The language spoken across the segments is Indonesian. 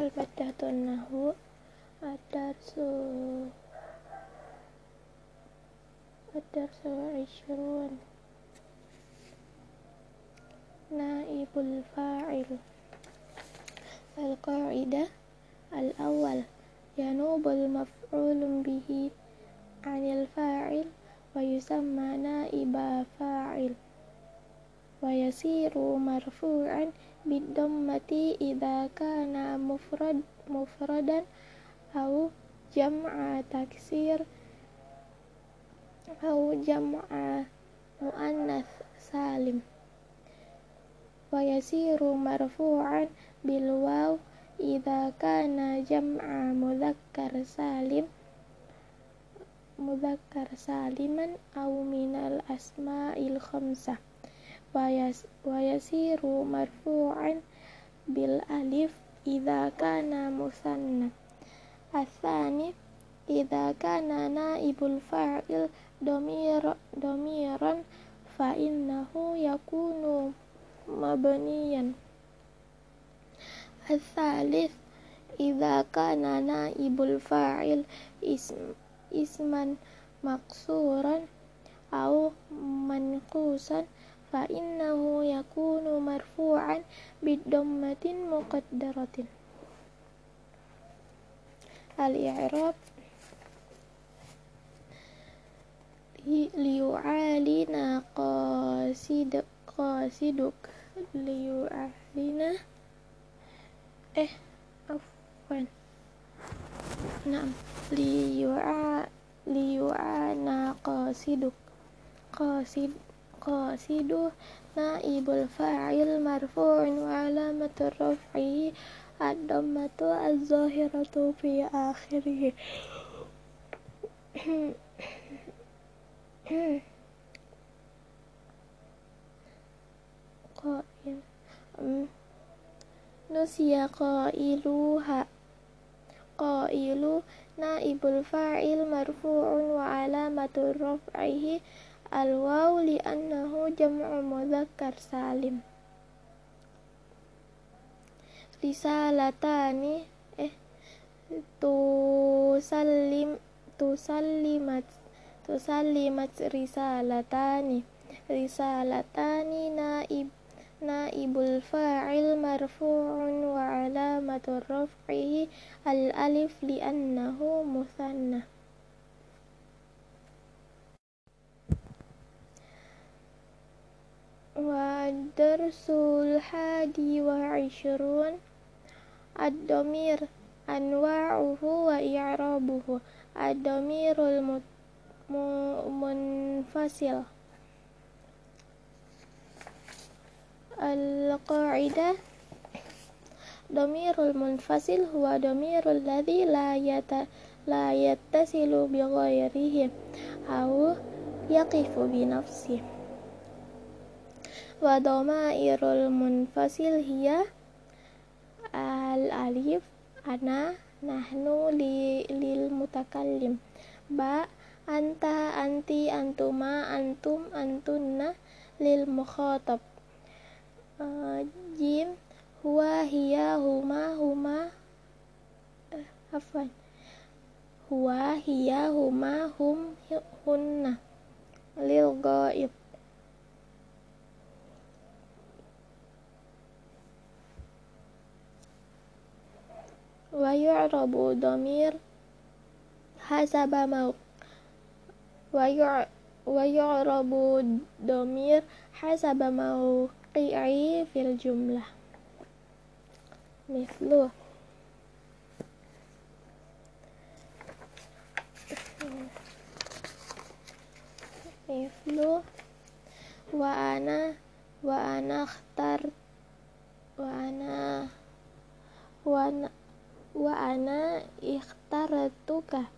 Al-Baddatun Nahu Ad-Darsu Ad-Darsu Ishrun. Naibul Fa'il. Al-Qa'idah Al-Awwal. Yanubul Maf'ulun Bihi Anil Fa'il Wa yusamma Naiba Fa'il Wa yasiru Marfu'an bidammati idza kana mufrad mufradan au jam'a taksir au jam'a muannas salim. Wa yasiru marfu'an bil waw idza kana jam'a mudzakkar salim mudzakkar saliman au minal asma'il khamsah wayasiru marfu'an bil alif idza kana musanna. Asani idza kana naibul fa'il domir domiran fa innahu yakunu mabniyan. Asalis idza kana naibul fa'il ism isman maksuran au manqusan فإنه يكون مرفوعا بالضمة مقدرة الإعراب ليعالنا قاصد قاصدك ليعالنا eh afwan نعم ليعا ليعانا قاصدك قاصد قاصد نائب الفاعل مرفوع وعلامة رفعه الضمة الظاهرة في آخره. قائل. نسي قائلوها قائل. نائب الفاعل مرفوع وعلامة رفعه الواو لأنه جمع مذكر سالم. رسالتان إيه؟ تسلم تسلمت تسلمت رسالتان. رسالتان نائب نائب الفاعل مرفوع وعلامة رفعه الألف لأنه مثنى. Darsul hadi wa ishrun ad-damir anwa'uhu wa i'rabuhu ad-damirul munfasil al-qa'idah damirul munfasil huwa damirul ladzi la yata la yattasilu bi ghairihi aw yaqifu bi nafsihi wa damairul munfasil hiya al alif ana nahnu li, lil mutakallim. Ba anta anti antuma antum antunna lil mukhatab. Uh, jim huwa hiya huma huma uh, afwan. Huwa hiya huma hum hunna. Lil ghaib wa yu'rabu dhamir hasaba mau wa yu'rabu dhamir hasaba mawqi'i fil jumlah mithlu mithlu wa ana wa ana akhtar wa wa wa ana ikhtaratuka.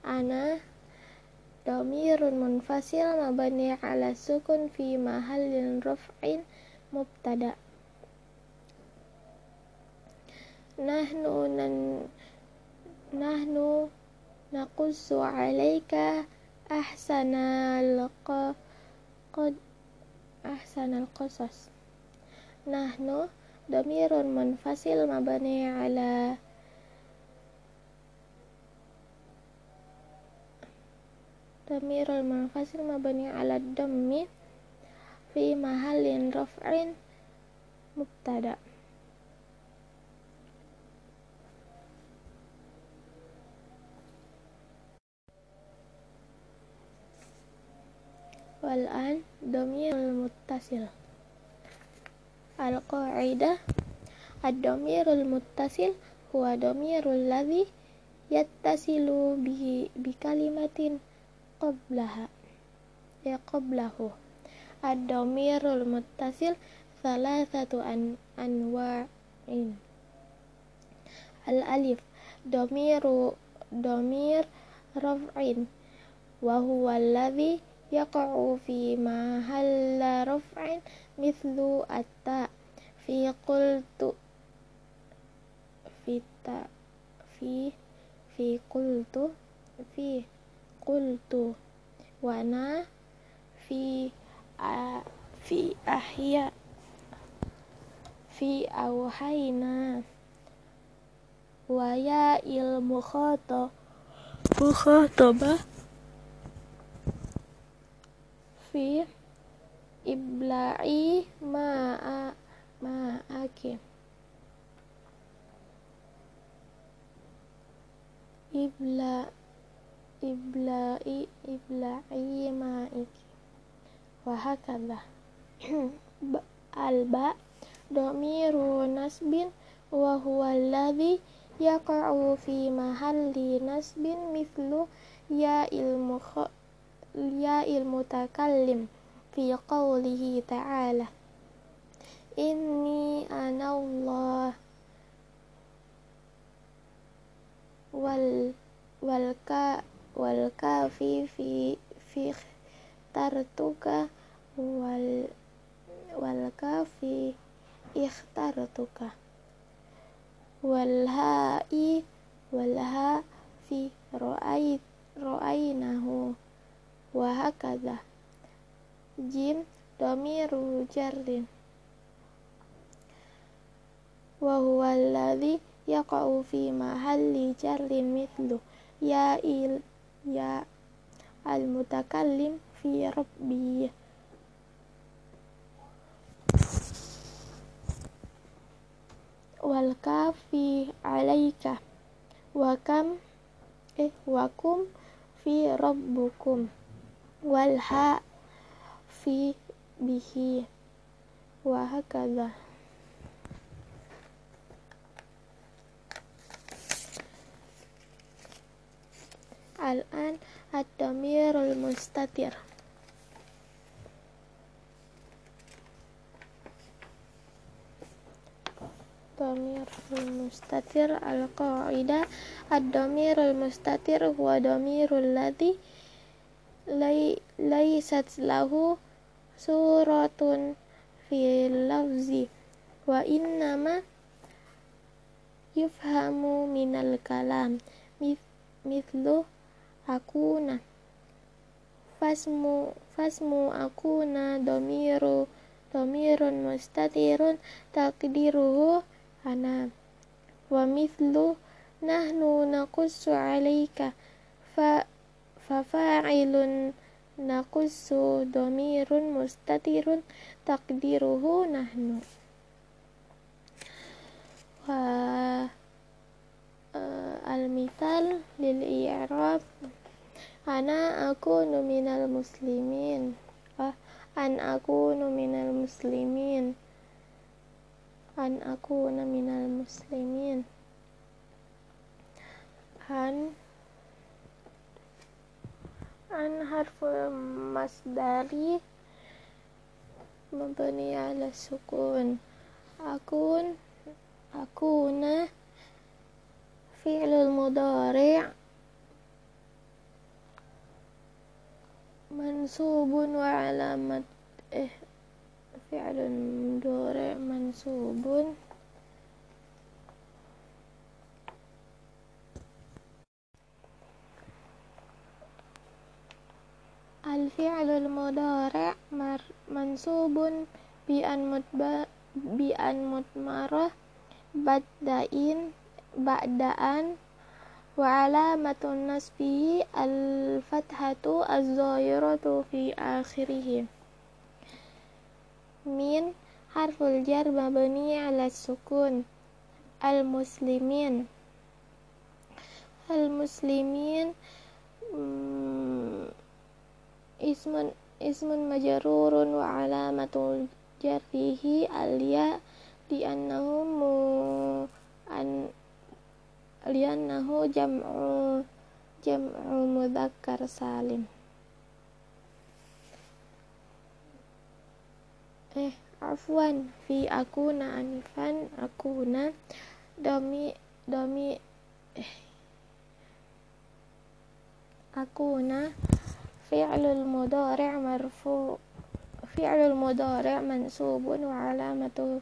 Ana dhamirun munfasil mabni ala sukun fi mahallin raf'in mubtada. Nahnu nan nahnu naqussu alayka ahsanal qad ahsanal qasas. Nahnu damirun munfasil mabani ala damirul munfasil mabani ala dammi fi mahallin raf'in mubtada' والآن ضمير المتصل القاعدة الضمير المتصل هو ضمير الذي يتصل به بكلمة qablaha ya qablahu. Ad-dhamirul muttasil thalathatu an anwa'in. Al-alif dhamiru dhamir raf'in. Wa huwa alladhi yaqa'u fi mahalla raf'in mithlu atta. Fi qultu fi ta fi fi qultu fi qultu wa ana fi a, fi ahya fi auhayna wa ya ilmu khoto khataba fi ibla'i ma ma'aki ibla' ibla'i ibla'i ma'iki wa hakadha alba domiru nasbin wa huwa alladhi fi mahalli nasbin mithlu ya ilmu ya mutakallim fi qawlihi ta'ala. Inni ana Allah wal wal ka wal kafi fi fi tartuka wal wal kafi ikhtartuka wal ha'i wal ha fi ra'ait ra'ainahu wa hakadha. Jim domiru jarrin. Wa huwa alladhi yaqa'u fi mahalli jarrin mithlu. Ya il ya al mutakallim fi rabbi. Wal kafi alaika. Wa kam eh wakum fi rabbukum. Wal ha fi bihi. Wa hakadha Al-an ad-damirul mustatir. Damirul mustatir al-qa'idah ad-damirul mustatir huwa damirul ladhi laysat lahu suratun fi lafzi. Wa innama yufhamu minal kalam. Mithlu akuna fasmu fasmu akuna domiru domirun mustatirun takdiruhu ana. Wa mithlu nahnu naqussu alaika fa fafa'ilun naqussu domirun mustatirun takdiruhu nahnu. Wa uh, al-mithal lil i'rab. Ana aku minal muslimin. Uh, an aku minal muslimin. An aku minal muslimin. An an harful masdari mabni ala sukun. Akun akuna fi'lul mudari' mansubun wa alamat eh fi'lul mudari' mansubun Al-fi'lul mudhari' mansubun ba'daan wa alamatun nasbi al-fathatu az-zahiratu fi akhirih min harful jar mabni ala sukun. Al-muslimin. Al-muslimin mm, ismun ismun majrurun wa alamatul jarrihi al-ya li annahu mu an li'annahu jam'u jam'u mudzakkar salim. Eh afwan fi aku akuna anifan akuna domi domi eh, akuna fi'lul mudhari' marfu fi'lul mudhari' mansubun wa alamatu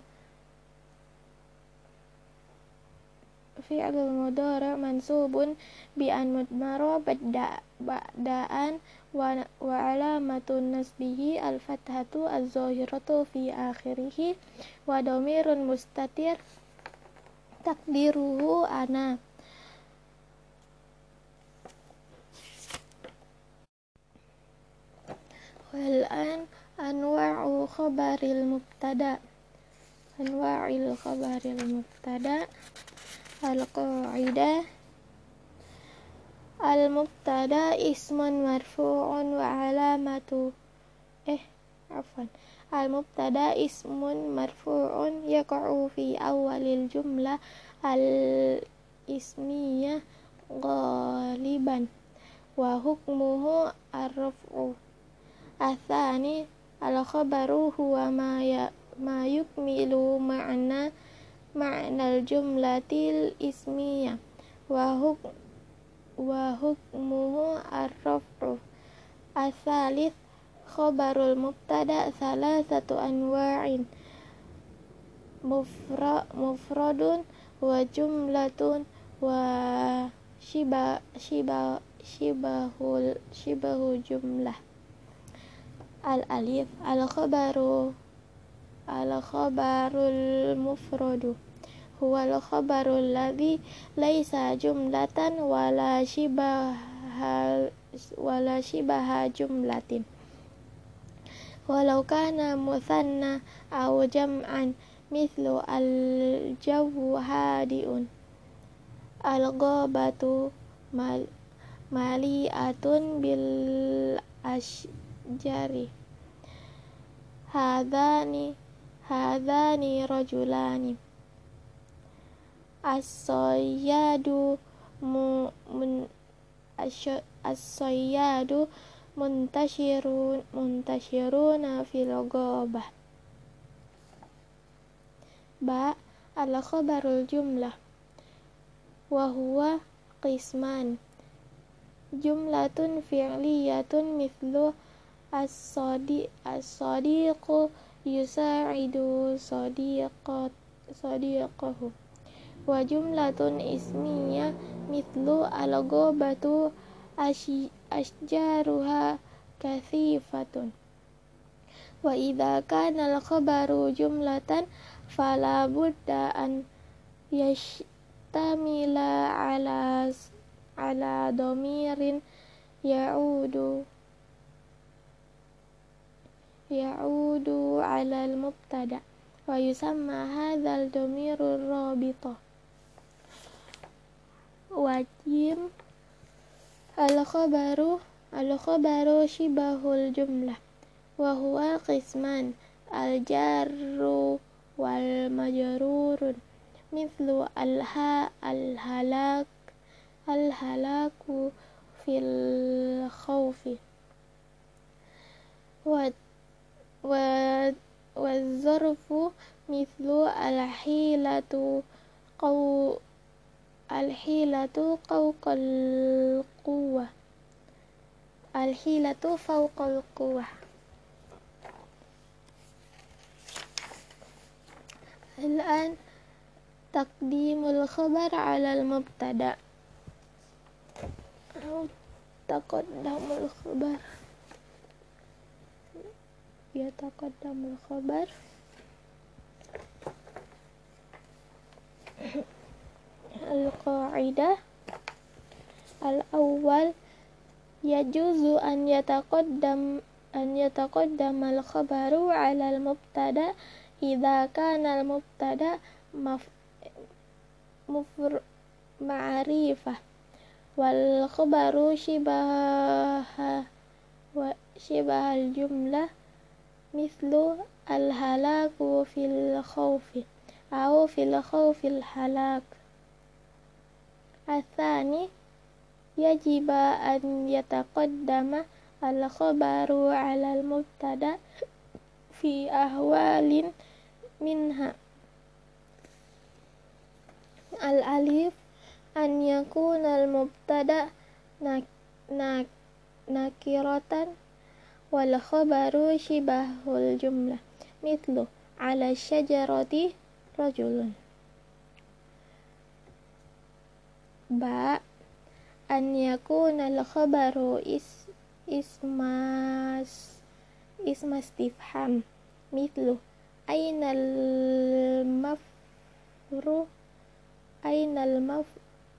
fi'lul mudhari' mansubun bi an mudmara badda ba'daan wa, wa alamatun nasbihi al-fathatu az-zahiratu fi akhirih wa dhamirun mustatir takdiruhu ana. Wal an anwa'u al-qa'idah Al-mubtada ismun marfu'un wa alamatu eh afwan Al-mubtada ismun marfu'un yaqa'u fi awalil jumlah al-ismiyah ghaliban wa hukmuhu ar-raf'u Ma'nal jumlatil ismiyah wa hukmu wa hukmuhu ar-raf'u. Asalith khabarul mubtada satu anwa'in. Mufra mufradun wa jumlatun wa shiba shiba shibahul shibahu jumlah. Al alif al khabaru al khabarul mufradu. Huwal khabarul ladzi laisa jumlatan wala shibaha wala shibaha jumlatin. Walau kana muthanna aw jam'an mithlu al jawu hadiun al ghabatu mal mali'atun bil asjari hadani hadani rajulani. As-sayyadu mun as-sayyadu muntashirun muntashiruna fil ghabah ba al khabarul jumlah wa huwa qisman. Jumlatun fi'liyatun mithlu as-sadi as-sadiqu yusa'idu sadiqat sadiqahu. Wa jumlatun ismiyah mithlu al-ghabatu asjaruha kathifatun. Wa idza kana al-khabaru jumlatan fala budda an yashtamila ala ala domirin ya'udu ya'udu ala al-mubtada wa yusamma hadzal domirur rabitah wajim al khabaru al khabaru shibahul jumlah wa huwa qisman al jarru wal majrurun mithlu al ha al halak al halaku fil khawfi wa wa wa zarfu ya takut yataqaddamul khabar. Al-qaidah al awal ya juzu an yataqaddam an yataqaddama al-khabaru 'ala al-mubtada idza kan al-mubtada maf mufr ma'arifah wal khabaru shibaha wa shibahal jumlah mislu al-halaku fil khawfi au fil khawfil halak Asani yajiba an yataqaddama al-khabaru 'ala al-mubtada fi ahwalin minha al-alif an yakuna al-mubtada nak, nak, nakiratan wal khabaru shibahul jumlah mitlu ala syajarati rajulun ba an yakuna al khabaru is ismas tifham, mitlu ainal mafru ainal maf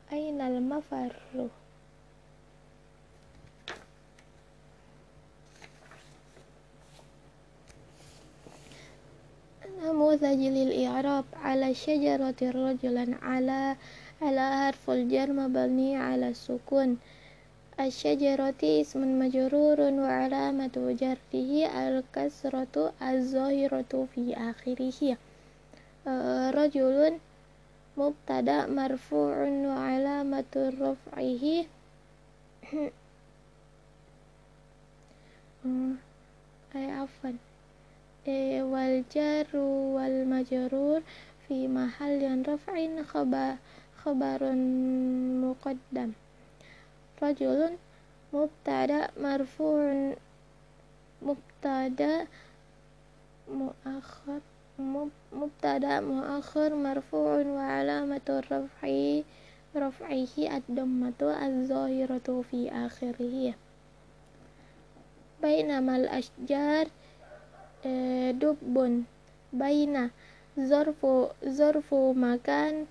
ainal mafarru نموذج للإعراب على شجرة رجلا على على حرف الجر مبني على السكون الشجرة اسم مجرور وعلامة جره الكسرة الظاهرة في آخره رجل مبتدأ مرفوع وعلامة رفعه أي عفوا والجار والمجرور في محل رفع خبر خبر مقدم. رجل مبتدأ مرفوع مبتدأ مؤخر مبتدأ مؤخر مرفوع وعلامة رفعه رفعه الضمة الظاهرة في آخره. بينما الأشجار Eh, dubbun baina. Zorfu zorfu makan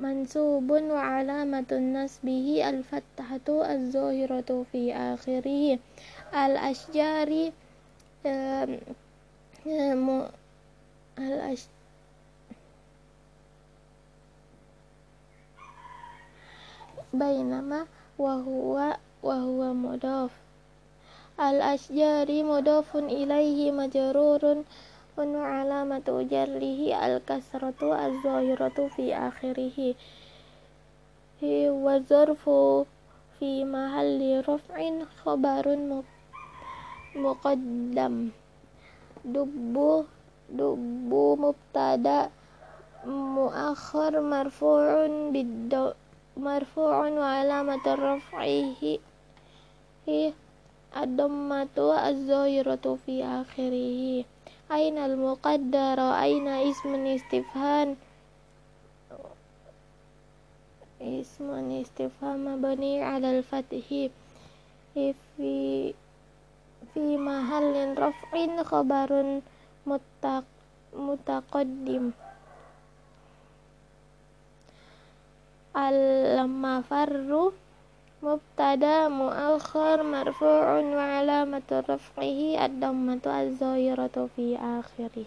mansubun wa alamatun nasbihi al-fathatu al zohiratu fi akhirih. Al-ashjari um, al-ash bainama wa huwa wa huwa mudhaf وهو مضاف الأشجار مضاف إليه مجرور وعلامة جره الكسرة الظاهرة في آخره والظرف في محل رفع خبر مقدم دب دب مبتدا مؤخر مرفوع بالدو مرفوع وعلامة رفعه ad-dhammatu az-zahiratu fi akhirih aina al-muqaddara aina ismun istifhan. Ismun istifham mabni ala al-fathi. Fi fi mahallin raf'in khabarun muttaq mutaqaddim. Al-mafarru مبتدأ مؤخر مرفوع وعلامة رفعه الضمة الظاهرة في آخره.